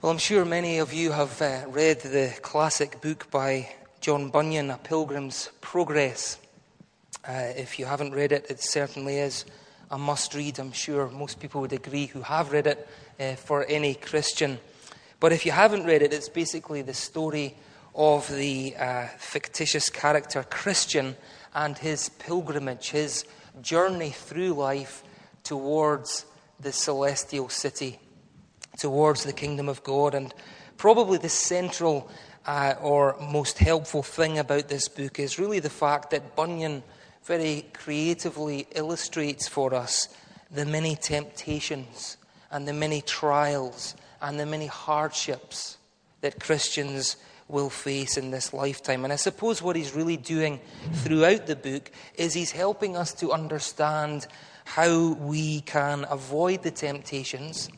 Well, I'm sure many of you have uh, read the classic book by John Bunyan, A Pilgrim's Progress. Uh, if you haven't read it, it certainly is a must read. I'm sure most people would agree who have read it uh, for any Christian. But if you haven't read it, it's basically the story of the uh, fictitious character Christian and his pilgrimage, his journey through life towards the celestial city towards the kingdom of God. And probably the central uh, or most helpful thing about this book is really the fact that Bunyan very creatively illustrates for us the many temptations and the many trials and the many hardships that Christians will face in this lifetime. And I suppose what he's really doing throughout the book is he's helping us to understand how we can avoid the temptations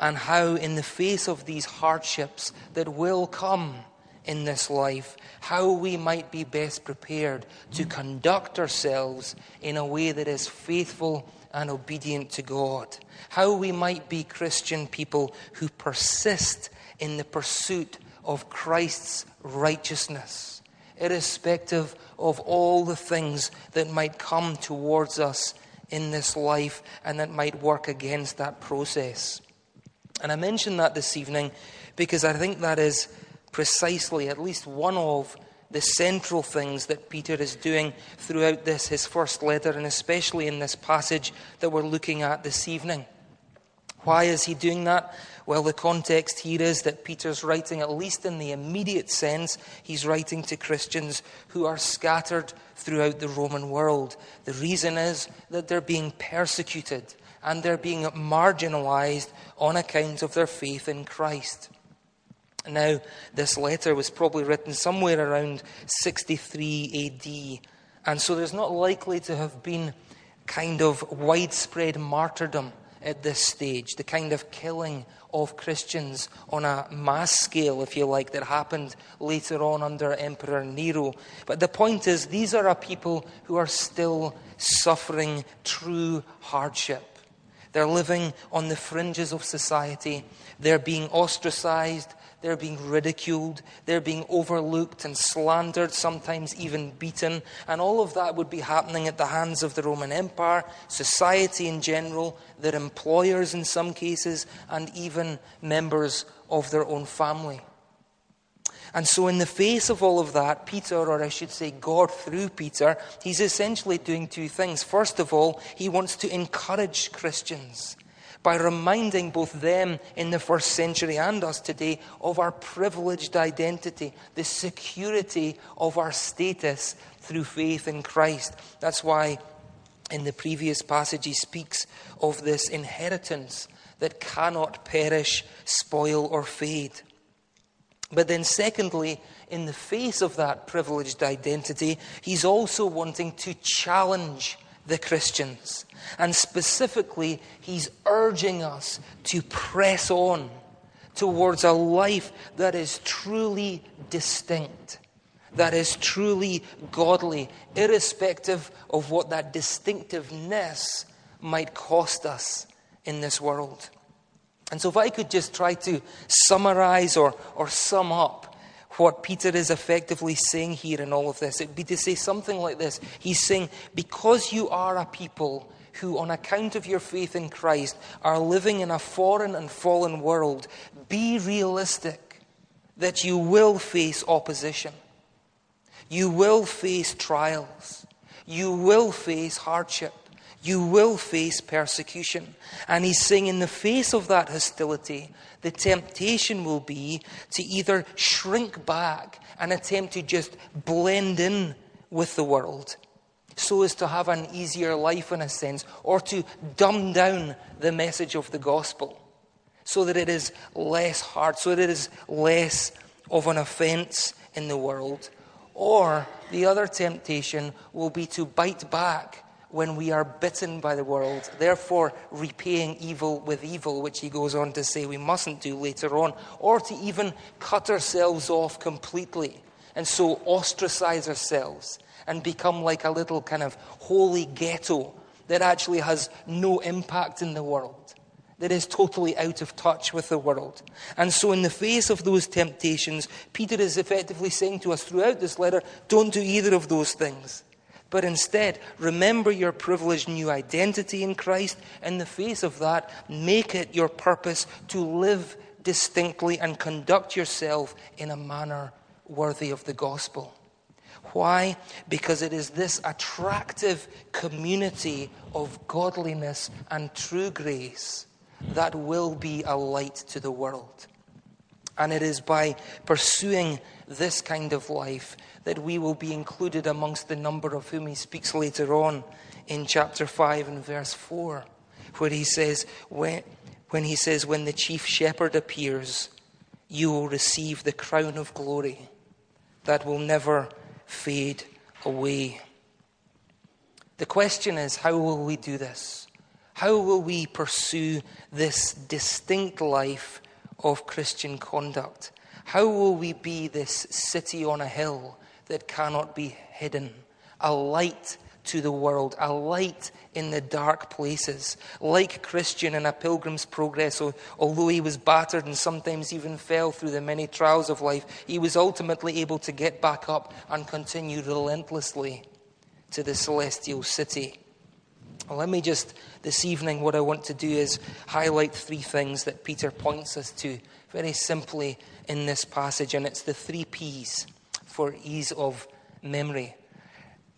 and how, in the face of these hardships that will come in this life, how we might be best prepared to conduct ourselves in a way that is faithful and obedient to God. How we might be Christian people who persist in the pursuit of Christ's righteousness, irrespective of all the things that might come towards us in this life and that might work against that process. And I mention that this evening because I think that is precisely at least one of the central things that Peter is doing throughout this, his first letter, and especially in this passage that we're looking at this evening. Why is he doing that? Well, the context here is that Peter's writing, at least in the immediate sense, he's writing to Christians who are scattered throughout the Roman world. The reason is that they're being persecuted and they're being marginalized on account of their faith in Christ. Now, this letter was probably written somewhere around 63 AD, and so there's not likely to have been kind of widespread martyrdom at this stage, the kind of killing of Christians on a mass scale, if you like, that happened later on under Emperor Nero. But the point is, these are a people who are still suffering true hardship. They're living on the fringes of society. They're being ostracized. They're being ridiculed. They're being overlooked and slandered, sometimes even beaten. And all of that would be happening at the hands of the Roman Empire, society in general, their employers in some cases, and even members of their own family. And so, in the face of all of that, Peter, or I should say God through Peter, he's essentially doing two things. First of all, he wants to encourage Christians by reminding both them in the first century and us today of our privileged identity, the security of our status through faith in Christ. That's why in the previous passage he speaks of this inheritance that cannot perish, spoil, or fade. But then, secondly, in the face of that privileged identity, he's also wanting to challenge the Christians. And specifically, he's urging us to press on towards a life that is truly distinct, that is truly godly, irrespective of what that distinctiveness might cost us in this world. And so, if I could just try to summarize or, or sum up what Peter is effectively saying here in all of this, it'd be to say something like this. He's saying, Because you are a people who, on account of your faith in Christ, are living in a foreign and fallen world, be realistic that you will face opposition. You will face trials. You will face hardship you will face persecution. And he's saying, in the face of that hostility, the temptation will be to either shrink back and attempt to just blend in with the world so as to have an easier life in a sense, or to dumb down the message of the gospel so that it is less hard, so that it is less of an offense in the world. Or the other temptation will be to bite back when we are bitten by the world, therefore repaying evil with evil, which he goes on to say we mustn't do later on, or to even cut ourselves off completely and so ostracize ourselves and become like a little kind of holy ghetto that actually has no impact in the world. that is totally out of touch with the world. And so, in the face of those temptations, Peter is effectively saying to us throughout this letter don't do either of those things. But instead, remember your privileged new identity in Christ. In the face of that, make it your purpose to live distinctly and conduct yourself in a manner worthy of the gospel. Why? Because it is this attractive community of godliness and true grace that will be a light to the world. And it is by pursuing this kind of life that we will be included amongst the number of whom he speaks later on in chapter 5 and verse 4, where he says, when, when he says, When the chief shepherd appears, you will receive the crown of glory that will never fade away. The question is, how will we do this? How will we pursue this distinct life of Christian conduct? How will we be this city on a hill that cannot be hidden? A light to the world, a light in the dark places. Like Christian in a pilgrim's progress, although he was battered and sometimes even fell through the many trials of life, he was ultimately able to get back up and continue relentlessly to the celestial city. Well, let me just, this evening, what I want to do is highlight three things that Peter points us to very simply in this passage, and it's the three P's for ease of memory.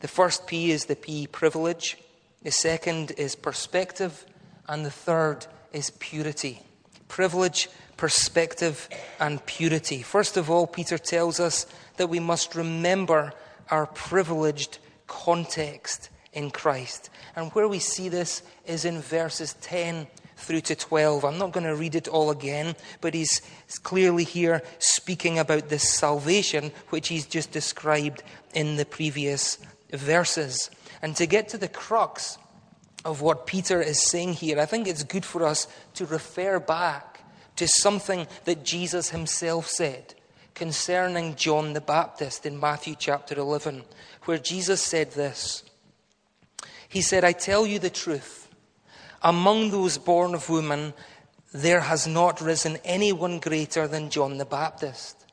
The first P is the P privilege, the second is perspective, and the third is purity. Privilege, perspective, and purity. First of all, Peter tells us that we must remember our privileged context in Christ. And where we see this is in verses 10 through to 12. I'm not going to read it all again, but he's clearly here speaking about this salvation which he's just described in the previous verses. And to get to the crux of what Peter is saying here, I think it's good for us to refer back to something that Jesus himself said concerning John the Baptist in Matthew chapter 11, where Jesus said this he said, I tell you the truth. Among those born of woman, there has not risen anyone greater than John the Baptist.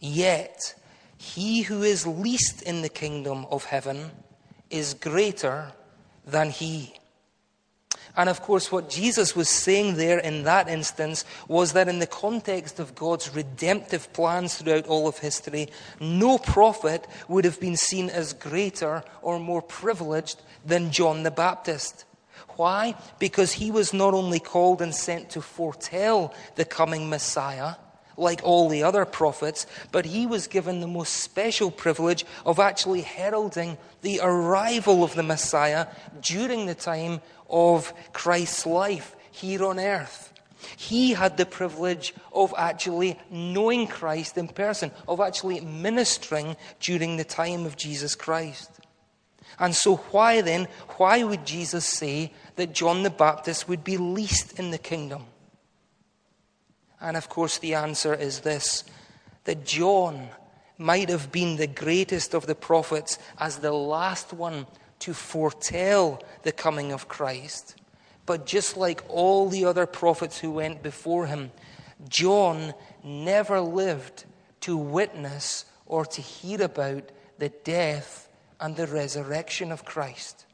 Yet, he who is least in the kingdom of heaven is greater than he. And of course, what Jesus was saying there in that instance was that in the context of God's redemptive plans throughout all of history, no prophet would have been seen as greater or more privileged than John the Baptist. Why? Because he was not only called and sent to foretell the coming Messiah, like all the other prophets, but he was given the most special privilege of actually heralding the arrival of the Messiah during the time of Christ's life here on earth. He had the privilege of actually knowing Christ in person, of actually ministering during the time of Jesus Christ. And so, why then, why would Jesus say that John the Baptist would be least in the kingdom? And of course, the answer is this that John might have been the greatest of the prophets as the last one to foretell the coming of Christ. But just like all the other prophets who went before him, John never lived to witness or to hear about the death and the resurrection of Christ.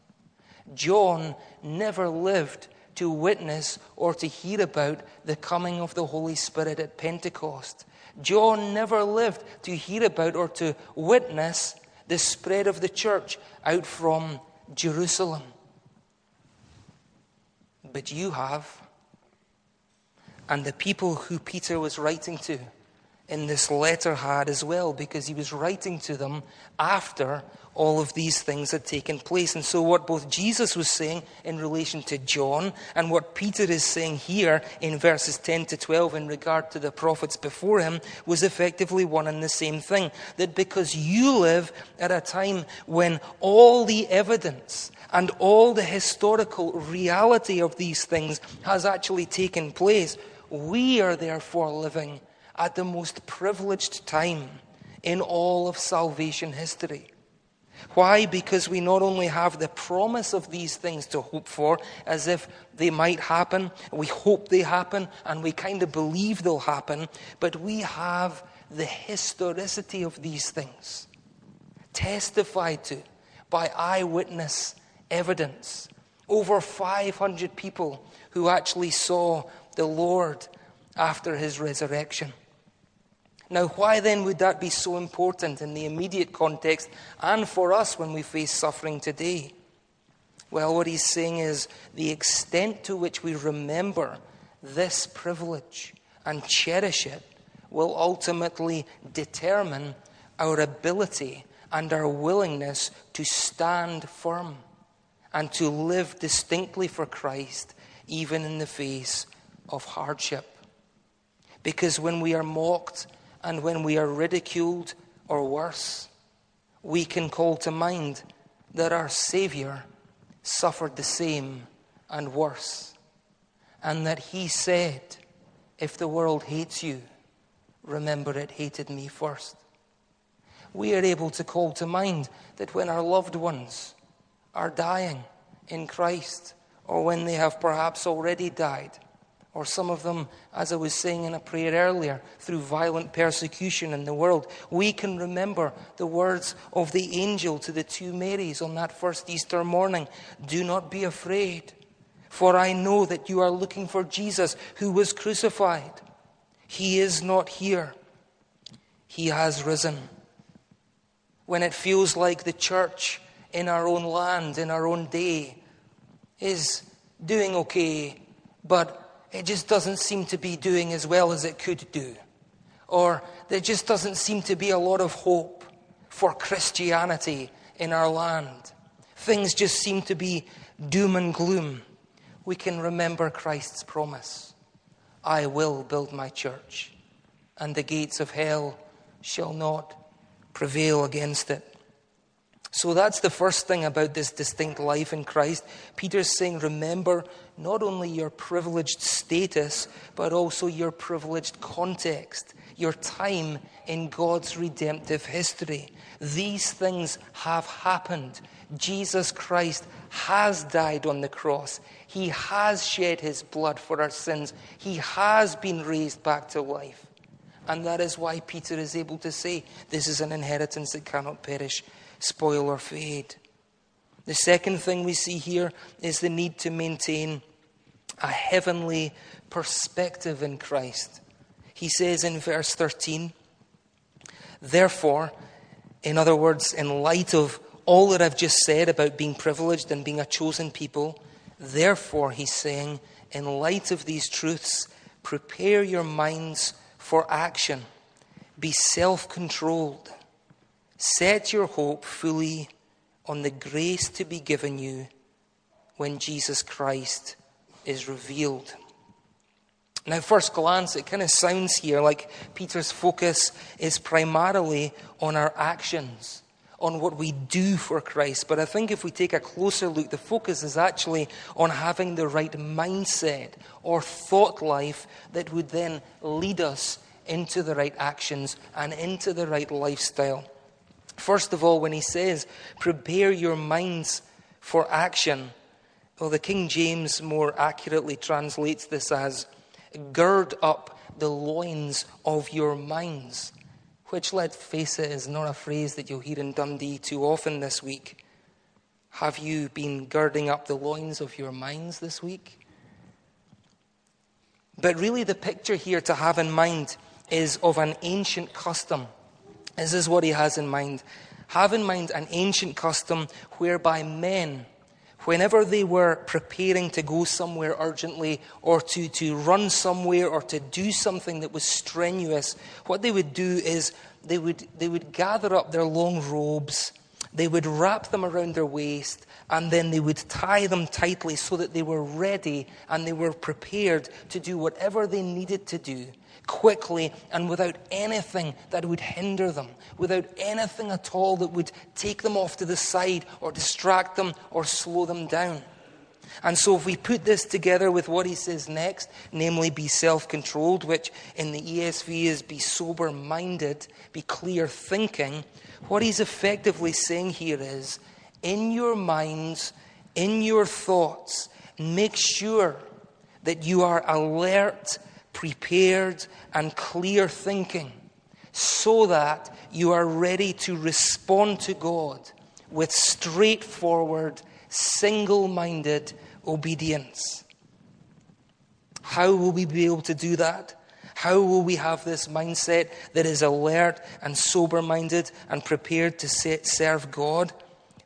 John never lived to witness or to hear about the coming of the Holy Spirit at Pentecost. John never lived to hear about or to witness the spread of the church out from Jerusalem. But you have, and the people who Peter was writing to in this letter had as well, because he was writing to them after all of these things had taken place. And so, what both Jesus was saying in relation to John and what Peter is saying here in verses 10 to 12 in regard to the prophets before him was effectively one and the same thing. That because you live at a time when all the evidence and all the historical reality of these things has actually taken place, we are therefore living at the most privileged time in all of salvation history. Why? Because we not only have the promise of these things to hope for, as if they might happen, we hope they happen, and we kind of believe they'll happen, but we have the historicity of these things testified to by eyewitness evidence. Over 500 people who actually saw the Lord after his resurrection. Now, why then would that be so important in the immediate context and for us when we face suffering today? Well, what he's saying is the extent to which we remember this privilege and cherish it will ultimately determine our ability and our willingness to stand firm and to live distinctly for Christ, even in the face of hardship. Because when we are mocked and when we are ridiculed or worse, we can call to mind that our Savior suffered the same and worse, and that He said, If the world hates you, remember it hated me first. We are able to call to mind that when our loved ones are dying in Christ, or when they have perhaps already died, or some of them, as I was saying in a prayer earlier, through violent persecution in the world. We can remember the words of the angel to the two Marys on that first Easter morning Do not be afraid, for I know that you are looking for Jesus who was crucified. He is not here, He has risen. When it feels like the church in our own land, in our own day, is doing okay, but it just doesn't seem to be doing as well as it could do. Or there just doesn't seem to be a lot of hope for Christianity in our land. Things just seem to be doom and gloom. We can remember Christ's promise I will build my church, and the gates of hell shall not prevail against it. So that's the first thing about this distinct life in Christ. Peter's saying, remember not only your privileged status, but also your privileged context, your time in God's redemptive history. These things have happened. Jesus Christ has died on the cross. He has shed his blood for our sins. He has been raised back to life. And that is why Peter is able to say, This is an inheritance that cannot perish spoil or fade. The second thing we see here is the need to maintain a heavenly perspective in Christ. He says in verse 13, Therefore, in other words, in light of all that I've just said about being privileged and being a chosen people, therefore, he's saying, in light of these truths, prepare your minds for action. Be self controlled Set your hope fully on the grace to be given you when Jesus Christ is revealed. Now, first glance, it kind of sounds here like Peter's focus is primarily on our actions, on what we do for Christ. But I think if we take a closer look, the focus is actually on having the right mindset or thought life that would then lead us into the right actions and into the right lifestyle. First of all, when he says, prepare your minds for action, well, the King James more accurately translates this as, gird up the loins of your minds, which, let's face it, is not a phrase that you'll hear in Dundee too often this week. Have you been girding up the loins of your minds this week? But really, the picture here to have in mind is of an ancient custom this is what he has in mind. Have in mind an ancient custom whereby men, whenever they were preparing to go somewhere urgently or to, to run somewhere or to do something that was strenuous, what they would do is they would, they would gather up their long robes, they would wrap them around their waist, and then they would tie them tightly so that they were ready and they were prepared to do whatever they needed to do quickly and without anything that would hinder them, without anything at all that would take them off to the side or distract them or slow them down. And so, if we put this together with what he says next, namely be self controlled, which in the ESV is be sober minded, be clear thinking, what he's effectively saying here is in your minds, in your thoughts, make sure that you are alert, prepared, and clear thinking so that you are ready to respond to God with straightforward, single minded obedience. How will we be able to do that? How will we have this mindset that is alert and sober minded and prepared to serve God?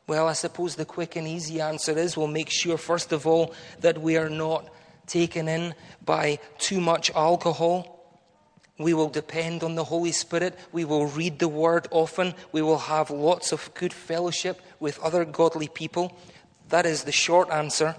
Well, I suppose the quick and easy answer is we'll make sure, first of all, that we are not taken in by too much alcohol. We will depend on the Holy Spirit. We will read the Word often. We will have lots of good fellowship with other godly people. That is the short answer.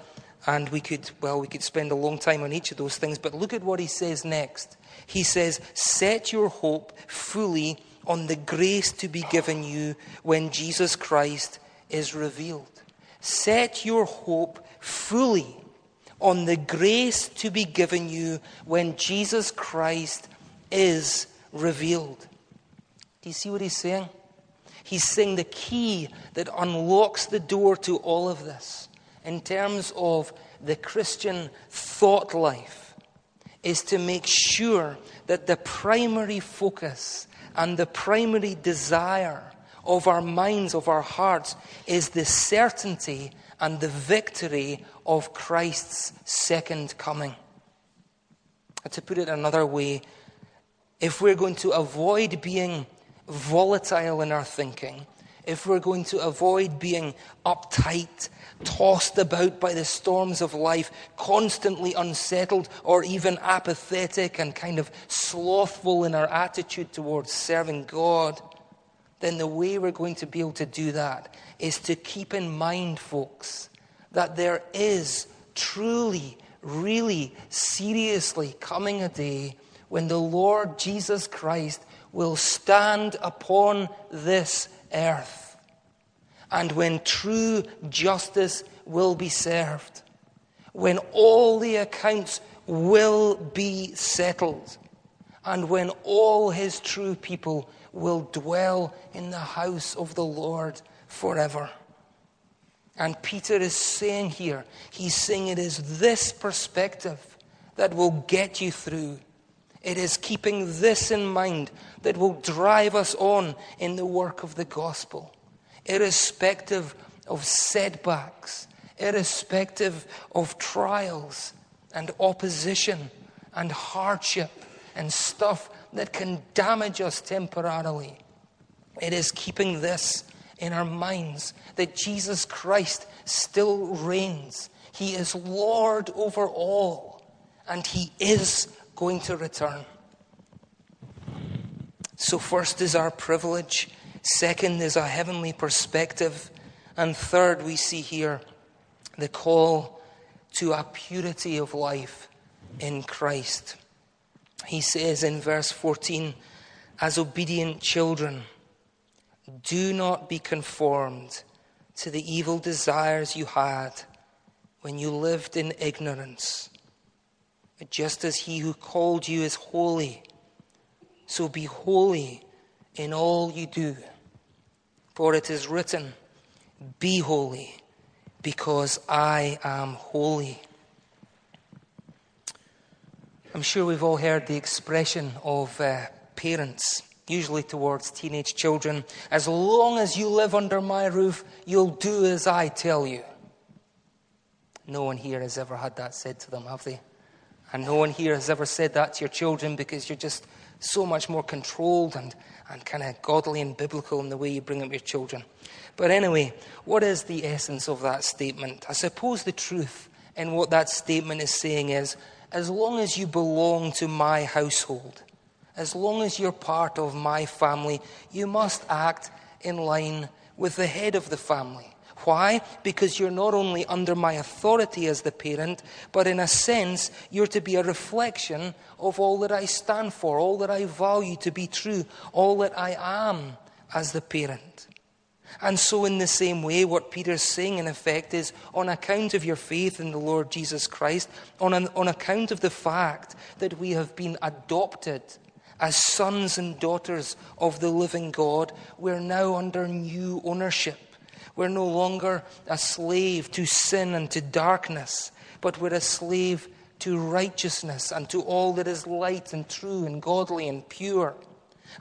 And we could, well, we could spend a long time on each of those things. But look at what he says next. He says, Set your hope fully on the grace to be given you when Jesus Christ is revealed. Set your hope fully on the grace to be given you when Jesus Christ is revealed. Do you see what he's saying? He's saying the key that unlocks the door to all of this in terms of the Christian thought life is to make sure that the primary focus and the primary desire of our minds, of our hearts, is the certainty and the victory of Christ's second coming. To put it another way, if we're going to avoid being volatile in our thinking, if we're going to avoid being uptight, tossed about by the storms of life, constantly unsettled or even apathetic and kind of slothful in our attitude towards serving God, then the way we're going to be able to do that is to keep in mind, folks, that there is truly, really, seriously coming a day when the Lord Jesus Christ will stand upon this earth and when true justice will be served, when all the accounts will be settled, and when all his true people will dwell in the house of the Lord forever. And Peter is saying here, he's saying it is this perspective that will get you through. It is keeping this in mind that will drive us on in the work of the gospel, irrespective of setbacks, irrespective of trials and opposition and hardship and stuff that can damage us temporarily. It is keeping this in our minds that Jesus Christ still reigns. He is Lord over all, and He is going to return. So, first is our privilege, second is our heavenly perspective, and third, we see here the call to a purity of life in Christ. He says in verse 14, as obedient children, do not be conformed to the evil desires you had when you lived in ignorance. But just as he who called you is holy, so be holy in all you do. For it is written, Be holy, because I am holy. I'm sure we've all heard the expression of uh, parents, usually towards teenage children as long as you live under my roof, you'll do as I tell you. No one here has ever had that said to them, have they? And no one here has ever said that to your children because you're just so much more controlled and, and kind of godly and biblical in the way you bring up your children. But anyway, what is the essence of that statement? I suppose the truth in what that statement is saying is as long as you belong to my household, as long as you're part of my family, you must act in line with the head of the family. Why? Because you're not only under my authority as the parent, but in a sense, you're to be a reflection of all that I stand for, all that I value to be true, all that I am as the parent. And so, in the same way, what Peter's saying, in effect, is on account of your faith in the Lord Jesus Christ, on, an, on account of the fact that we have been adopted as sons and daughters of the living God, we're now under new ownership. We're no longer a slave to sin and to darkness, but we're a slave to righteousness and to all that is light and true and godly and pure.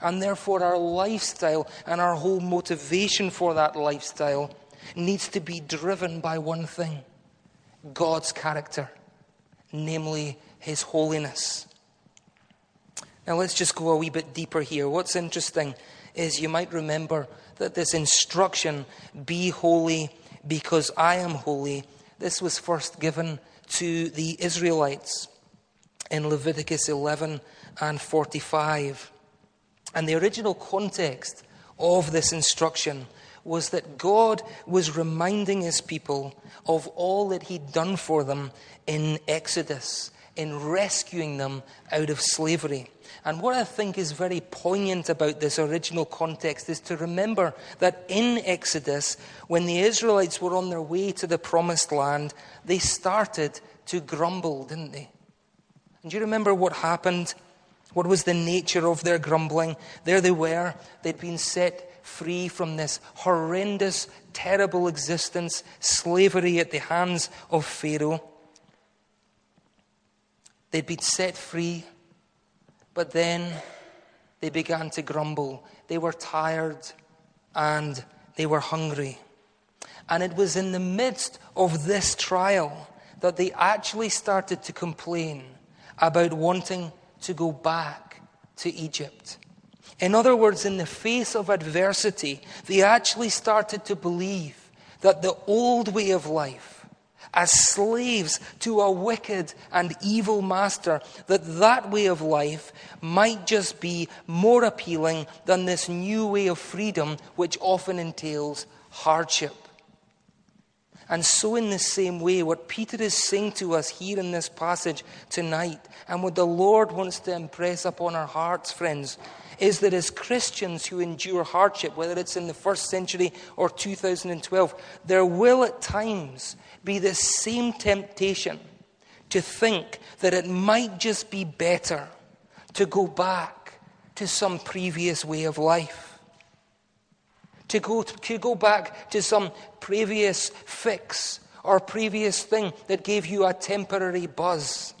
And therefore, our lifestyle and our whole motivation for that lifestyle needs to be driven by one thing God's character, namely His holiness. Now, let's just go a wee bit deeper here. What's interesting is you might remember that this instruction, be holy because I am holy, this was first given to the Israelites in Leviticus 11 and 45. And the original context of this instruction was that God was reminding his people of all that he'd done for them in Exodus, in rescuing them out of slavery. And what I think is very poignant about this original context is to remember that in Exodus, when the Israelites were on their way to the promised land, they started to grumble, didn't they? And do you remember what happened? What was the nature of their grumbling? There they were. They'd been set free from this horrendous, terrible existence, slavery at the hands of Pharaoh. They'd been set free, but then they began to grumble. They were tired and they were hungry. And it was in the midst of this trial that they actually started to complain about wanting to go back to Egypt. In other words, in the face of adversity, they actually started to believe that the old way of life, as slaves to a wicked and evil master, that that way of life might just be more appealing than this new way of freedom, which often entails hardship. And so, in the same way, what Peter is saying to us here in this passage tonight, and what the Lord wants to impress upon our hearts, friends, is that as Christians who endure hardship, whether it's in the first century or 2012, there will at times be the same temptation to think that it might just be better to go back to some previous way of life to go, to go back to some previous fix or previous thing that gave you a temporary buzz.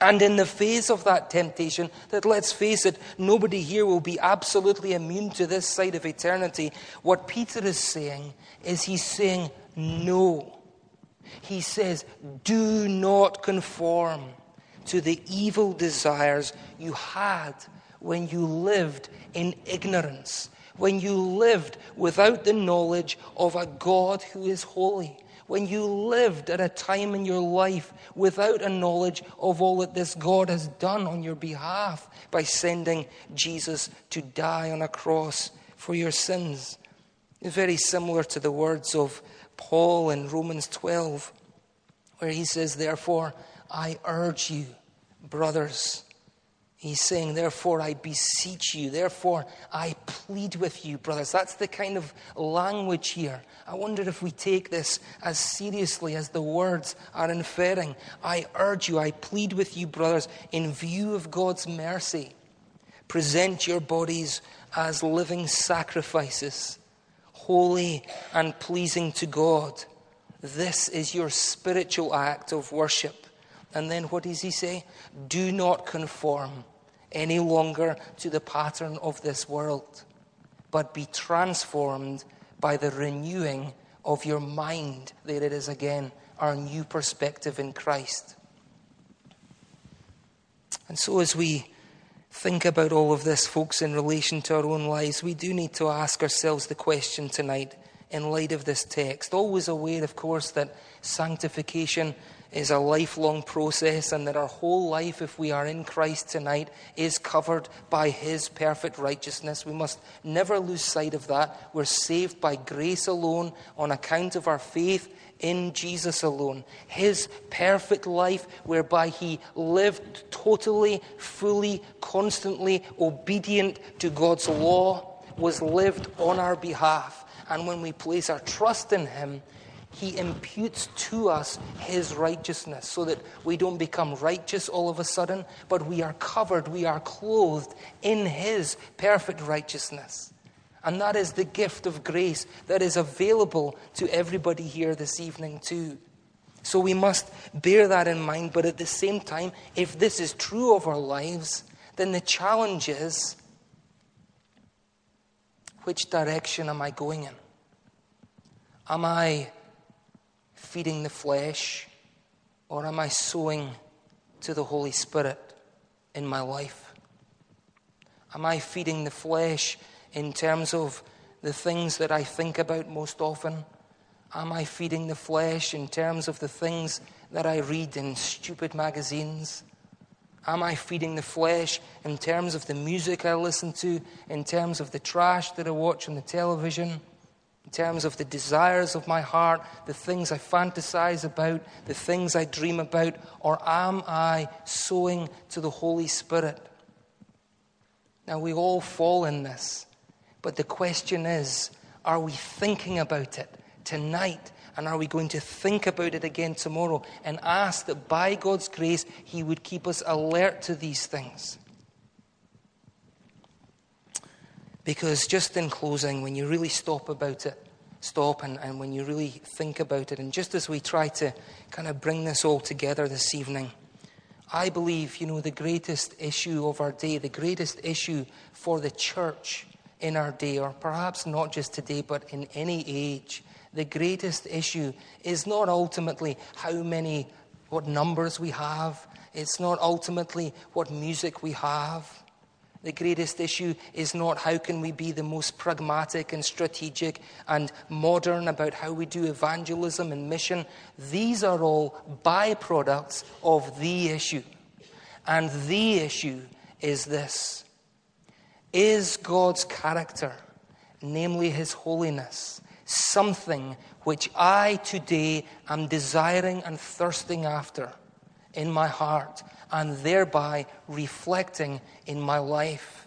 And in the face of that temptation, that let's face it, nobody here will be absolutely immune to this side of eternity. What Peter is saying is he's saying no. He says, do not conform to the evil desires you had when you lived in ignorance when you lived without the knowledge of a God who is holy, when you lived at a time in your life without a knowledge of all that this God has done on your behalf by sending Jesus to die on a cross for your sins. Very similar to the words of Paul in Romans 12, where he says, Therefore, I urge you, brothers, He's saying, therefore, I beseech you, therefore, I plead with you, brothers. That's the kind of language here. I wonder if we take this as seriously as the words are inferring. I urge you, I plead with you, brothers, in view of God's mercy, present your bodies as living sacrifices, holy and pleasing to God. This is your spiritual act of worship. And then what does he say? Do not conform any longer to the pattern of this world, but be transformed by the renewing of your mind. There it is again, our new perspective in Christ. And so, as we think about all of this, folks, in relation to our own lives, we do need to ask ourselves the question tonight in light of this text. Always aware, of course, that sanctification is a lifelong process, and that our whole life, if we are in Christ tonight, is covered by His perfect righteousness. We must never lose sight of that. We're saved by grace alone, on account of our faith in Jesus alone. His perfect life, whereby He lived totally, fully, constantly obedient to God's law, was lived on our behalf And when we place our trust in Him, He imputes to us His righteousness so that we don't become righteous all of a sudden, but we are covered, we are clothed in His perfect righteousness. And that is the gift of grace that is available to everybody here this evening, too. So we must bear that in mind, but at the same time, if this is true of our lives, then the challenge is which direction am I going in? Am I feeding the flesh or am I sowing to the Holy Spirit in my life? Am I feeding the flesh in terms of the things that I think about most often? Am I feeding the flesh in terms of the things that I read in stupid magazines? Am I feeding the flesh in terms of the music I listen to, in terms of the trash that I watch on the television, in terms of the desires of my heart, the things I fantasize about, the things I dream about, or am I sowing to the Holy Spirit? Now, we all fall in this, but the question is are we thinking about it tonight and are we going to think about it again tomorrow and ask that by God's grace, He would keep us alert to these things? Because just in closing, when you really stop about it, stop and, and when you really think about it, and just as we try to kind of bring this all together this evening, I believe, you know, the greatest issue of our day, the greatest issue for the church in our day, or perhaps not just today, but in any age, the greatest issue is not ultimately how many, what numbers we have. It's not ultimately what music we have. The greatest issue is not how can we be the most pragmatic and strategic and modern about how we do evangelism and mission. These are all byproducts of the issue. And the issue is this Is God's character, namely his holiness, something which I today am desiring and thirsting after in my heart and thereby reflecting in my life?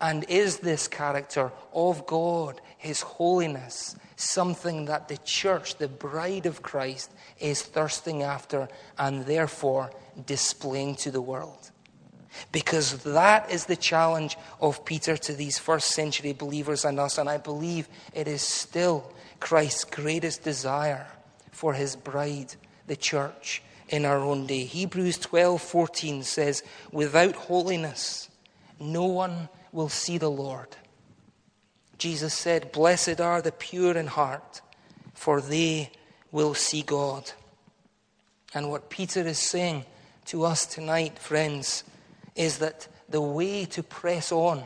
And is this character of God, His holiness, something that the church, the bride of Christ, is thirsting after and therefore displaying to the world? Because that is the challenge of Peter to these first century believers and us. And I believe it is still Christ's greatest desire for his bride, the church, in our own day. Hebrews 12 14 says, Without holiness, no one will see the Lord. Jesus said, Blessed are the pure in heart, for they will see God. And what Peter is saying to us tonight, friends, is that the way to press on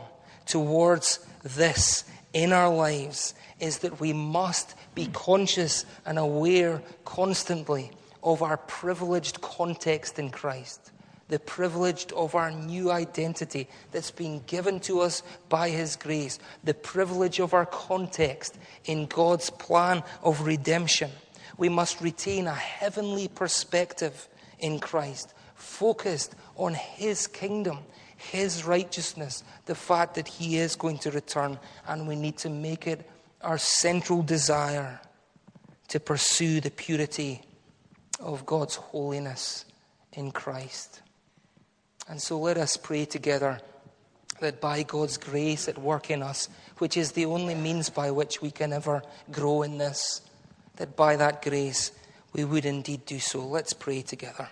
towards this in our lives is that we must be conscious and aware constantly of our privileged context in Christ, the privilege of our new identity that's been given to us by His grace, the privilege of our context in God's plan of redemption. We must retain a heavenly perspective in Christ, focused on His kingdom, His righteousness, the fact that He is going to return, and we need to make it our central desire to pursue the purity of God's holiness in Christ. And so let us pray together that by God's grace at work in us, which is the only means by which we can ever grow in this, that by that grace we would indeed do so. Let's pray together.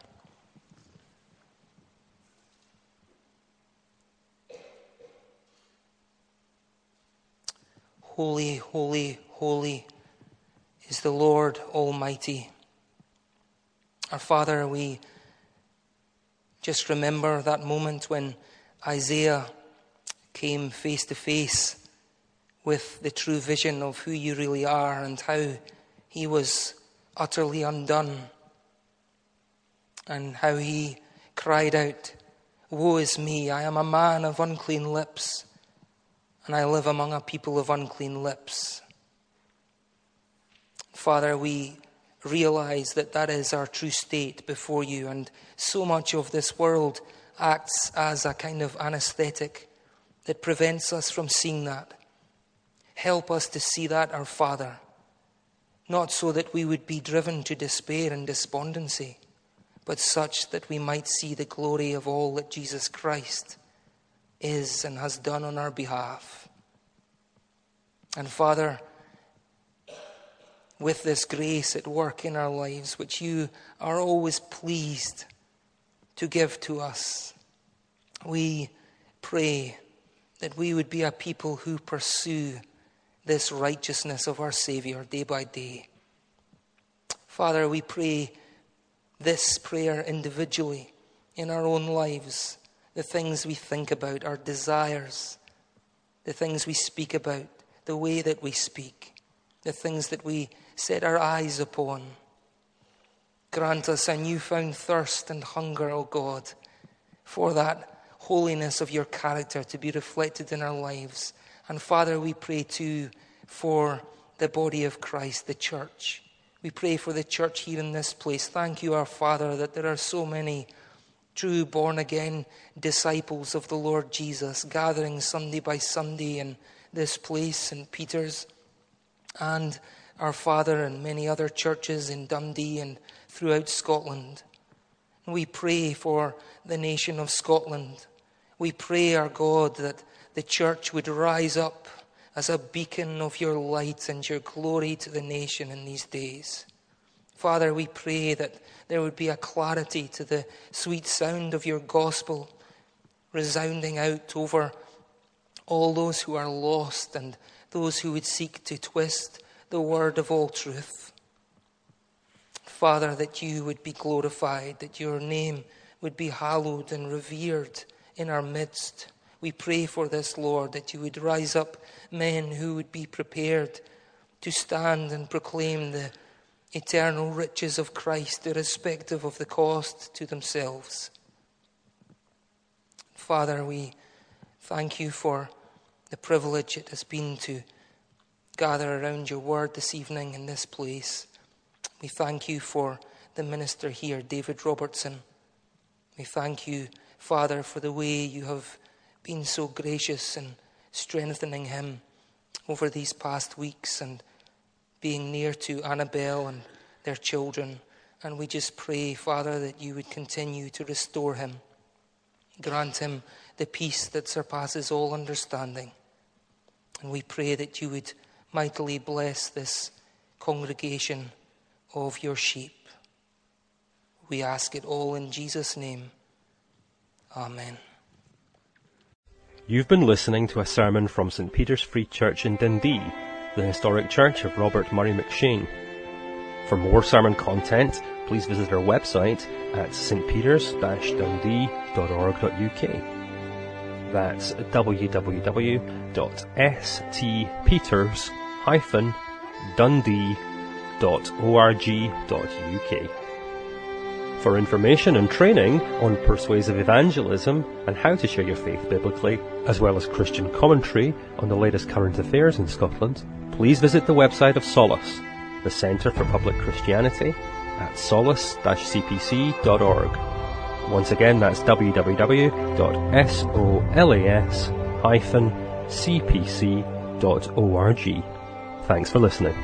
Holy, holy, holy is the Lord Almighty. Our Father, we just remember that moment when Isaiah came face to face with the true vision of who you really are and how he was utterly undone and how he cried out, Woe is me, I am a man of unclean lips and I live among a people of unclean lips. Father, we realize that that is our true state before you, and so much of this world acts as a kind of anesthetic that prevents us from seeing that. Help us to see that, our Father, not so that we would be driven to despair and despondency, but such that we might see the glory of all that Jesus Christ is and has done on our behalf. And Father, with this grace at work in our lives, which you are always pleased to give to us, we pray that we would be a people who pursue this righteousness of our Savior day by day. Father, we pray this prayer individually in our own lives, the things we think about, our desires, the things we speak about, the way that we speak, the things that we set our eyes upon. Grant us a newfound thirst and hunger, O God, for that holiness of your character to be reflected in our lives. And Father, we pray too for the body of Christ, the church. We pray for the church here in this place. Thank you, our Father, that there are so many true born again disciples of the Lord Jesus gathering Sunday by Sunday in this place in Peters. And our Father and many other churches in Dundee and throughout Scotland. We pray for the nation of Scotland. We pray, our God, that the church would rise up as a beacon of your light and your glory to the nation in these days. Father, we pray that there would be a clarity to the sweet sound of your gospel resounding out over all those who are lost and those who would seek to twist the word of all truth. Father, that you would be glorified, that your name would be hallowed and revered in our midst. We pray for this, Lord, that you would rise up men who would be prepared to stand and proclaim the eternal riches of Christ, irrespective of the cost to themselves. Father, we thank you for the privilege it has been to gather around your word this evening in this place. We thank you for the minister here, David Robertson. We thank you, Father, for the way you have been so gracious in strengthening him over these past weeks and being near to Annabelle and their children. And we just pray, Father, that you would continue to restore him. Grant him the peace that surpasses all understanding. And we pray that you would mightily bless this congregation of your sheep. We ask it all in Jesus' name. Amen. You've been listening to a sermon from St. Peter's Free Church in Dundee, the historic church of Robert Murray M'Cheyne. For more sermon content, please visit our website at stpeters-dundee.org.uk. That's www.stpeters-dundee.org.uk. For information and training on persuasive evangelism and how to share your faith biblically, as well as Christian commentary on the latest current affairs in Scotland, please visit the website of Solas, the Centre for Public Christianity, at solas-cpc.org. Once again, that's www.solas-cpc.org. Thanks for listening.